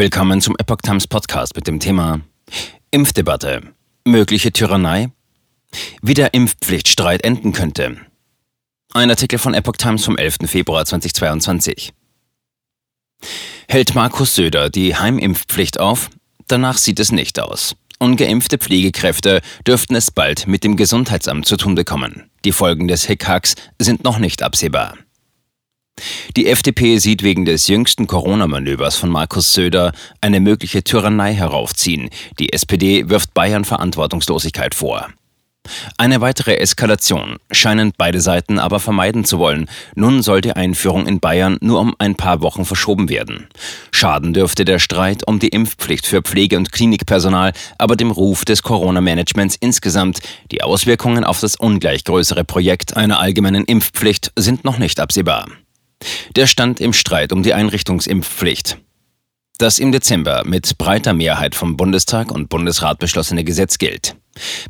Willkommen zum Epoch Times Podcast mit dem Thema Impfdebatte. Mögliche Tyrannei? Wie der Impfpflichtstreit enden könnte. Ein Artikel von Epoch Times vom 11. Februar 2022. Hält Markus Söder die Heimimpfpflicht auf? Danach sieht es nicht aus. Ungeimpfte Pflegekräfte dürften es bald mit dem Gesundheitsamt zu tun bekommen. Die Folgen des Hickhacks sind noch nicht absehbar. Die FDP sieht wegen des jüngsten Corona-Manövers von Markus Söder eine mögliche Tyrannei heraufziehen. Die SPD wirft Bayern Verantwortungslosigkeit vor. Eine weitere Eskalation scheinen beide Seiten aber vermeiden zu wollen. Nun soll die Einführung in Bayern nur um ein paar Wochen verschoben werden. Schaden dürfte der Streit um die Impfpflicht für Pflege- und Klinikpersonal, aber dem Ruf des Corona-Managements insgesamt. Die Auswirkungen auf das ungleich größere Projekt einer allgemeinen Impfpflicht sind noch nicht absehbar. Der stand im Streit um die Einrichtungsimpfpflicht. Das im Dezember mit breiter Mehrheit vom Bundestag und Bundesrat beschlossene Gesetz gilt.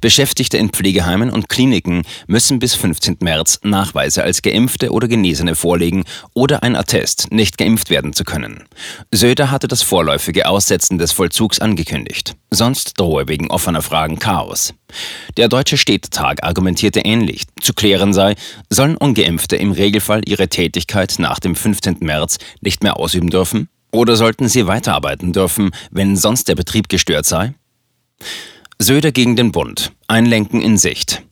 Beschäftigte in Pflegeheimen und Kliniken müssen bis 15. März Nachweise als Geimpfte oder Genesene vorlegen oder ein Attest, nicht geimpft werden zu können. Söder hatte das vorläufige Aussetzen des Vollzugs angekündigt. Sonst drohe wegen offener Fragen Chaos. Der Deutsche Städtetag argumentierte ähnlich. Zu klären sei, sollen Ungeimpfte im Regelfall ihre Tätigkeit nach dem 15. März nicht mehr ausüben dürfen? Oder sollten sie weiterarbeiten dürfen, wenn sonst der Betrieb gestört sei? Söder gegen den Bund. Einlenken in Sicht.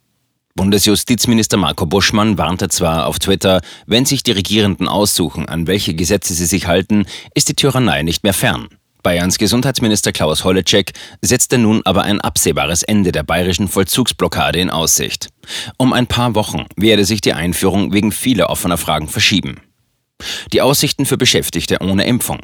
Bundesjustizminister Marco Buschmann warnte zwar auf Twitter, wenn sich die Regierenden aussuchen, an welche Gesetze sie sich halten, ist die Tyrannei nicht mehr fern. Bayerns Gesundheitsminister Klaus Holleczek setzte nun aber ein absehbares Ende der bayerischen Vollzugsblockade in Aussicht. Um ein paar Wochen werde sich die Einführung wegen vieler offener Fragen verschieben. Die Aussichten für Beschäftigte ohne Impfung.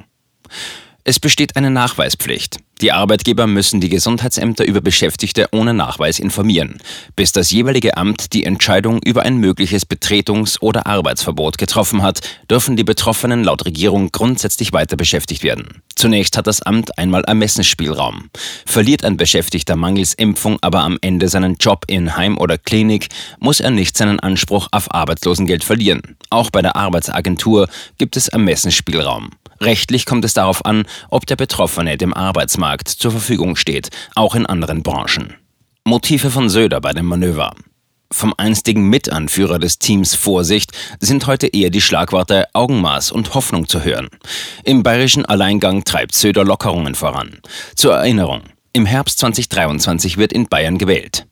Es besteht eine Nachweispflicht. Die Arbeitgeber müssen die Gesundheitsämter über Beschäftigte ohne Nachweis informieren, bis das jeweilige Amt die Entscheidung über ein mögliches Betretungs- oder Arbeitsverbot getroffen hat, dürfen die Betroffenen laut Regierung grundsätzlich weiter beschäftigt werden. Zunächst hat das Amt einmal Ermessensspielraum. Verliert ein Beschäftigter mangels Impfung aber am Ende seinen Job in Heim oder Klinik, muss er nicht seinen Anspruch auf Arbeitslosengeld verlieren. Auch bei der Arbeitsagentur gibt es Ermessensspielraum. Rechtlich kommt es darauf an, ob der Betroffene dem Arbeitsmarkt zur Verfügung steht, auch in anderen Branchen. Motive von Söder bei dem Manöver. Vom einstigen Mitanführer des Teams Vorsicht sind heute eher die Schlagworte Augenmaß und Hoffnung zu hören. Im bayerischen Alleingang treibt Söder Lockerungen voran. Zur Erinnerung, im Herbst 2023 wird in Bayern gewählt.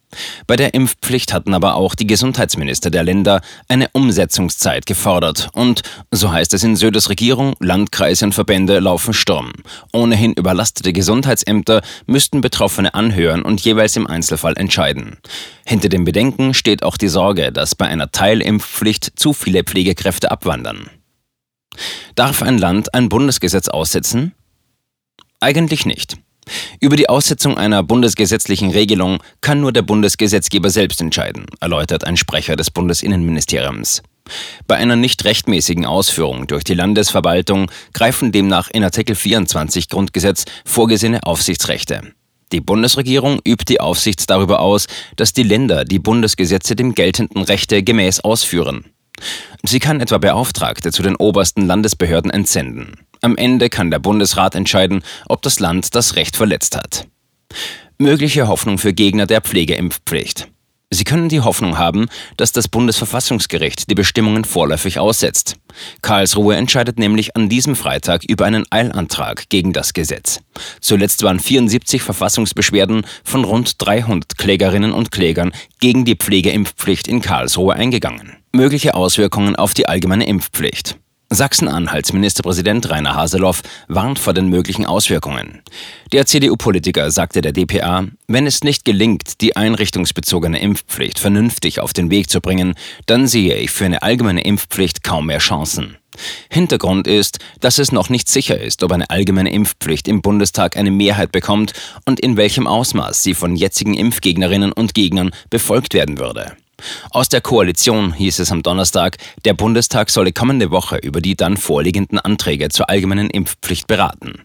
Bei der Impfpflicht hatten aber auch die Gesundheitsminister der Länder eine Umsetzungszeit gefordert und, so heißt es in Söders Regierung, Landkreise und Verbände laufen Sturm. Ohnehin überlastete Gesundheitsämter müssten Betroffene anhören und jeweils im Einzelfall entscheiden. Hinter dem Bedenken steht auch die Sorge, dass bei einer Teilimpfpflicht zu viele Pflegekräfte abwandern. Darf ein Land ein Bundesgesetz aussetzen? Eigentlich nicht. Über die Aussetzung einer bundesgesetzlichen Regelung kann nur der Bundesgesetzgeber selbst entscheiden, erläutert ein Sprecher des Bundesinnenministeriums. Bei einer nicht rechtmäßigen Ausführung durch die Landesverwaltung greifen demnach in Artikel 24 Grundgesetz vorgesehene Aufsichtsrechte. Die Bundesregierung übt die Aufsicht darüber aus, dass die Länder die Bundesgesetze dem geltenden Rechte gemäß ausführen. Sie kann etwa Beauftragte zu den obersten Landesbehörden entsenden. Am Ende kann der Bundesrat entscheiden, ob das Land das Recht verletzt hat. Mögliche Hoffnung für Gegner der Pflegeimpfpflicht. Sie können die Hoffnung haben, dass das Bundesverfassungsgericht die Bestimmungen vorläufig aussetzt. Karlsruhe entscheidet nämlich an diesem Freitag über einen Eilantrag gegen das Gesetz. Zuletzt waren 74 Verfassungsbeschwerden von rund 300 Klägerinnen und Klägern gegen die Pflegeimpfpflicht in Karlsruhe eingegangen. Mögliche Auswirkungen auf die allgemeine Impfpflicht. Sachsen-Anhalts Ministerpräsident Rainer Haseloff warnt vor den möglichen Auswirkungen. Der CDU-Politiker sagte der dpa, wenn es nicht gelingt, die einrichtungsbezogene Impfpflicht vernünftig auf den Weg zu bringen, dann sehe ich für eine allgemeine Impfpflicht kaum mehr Chancen. Hintergrund ist, dass es noch nicht sicher ist, ob eine allgemeine Impfpflicht im Bundestag eine Mehrheit bekommt und in welchem Ausmaß sie von jetzigen Impfgegnerinnen und Gegnern befolgt werden würde. Aus der Koalition hieß es am Donnerstag, der Bundestag solle kommende Woche über die dann vorliegenden Anträge zur allgemeinen Impfpflicht beraten.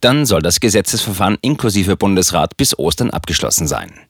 Dann soll das Gesetzesverfahren inklusive Bundesrat bis Ostern abgeschlossen sein.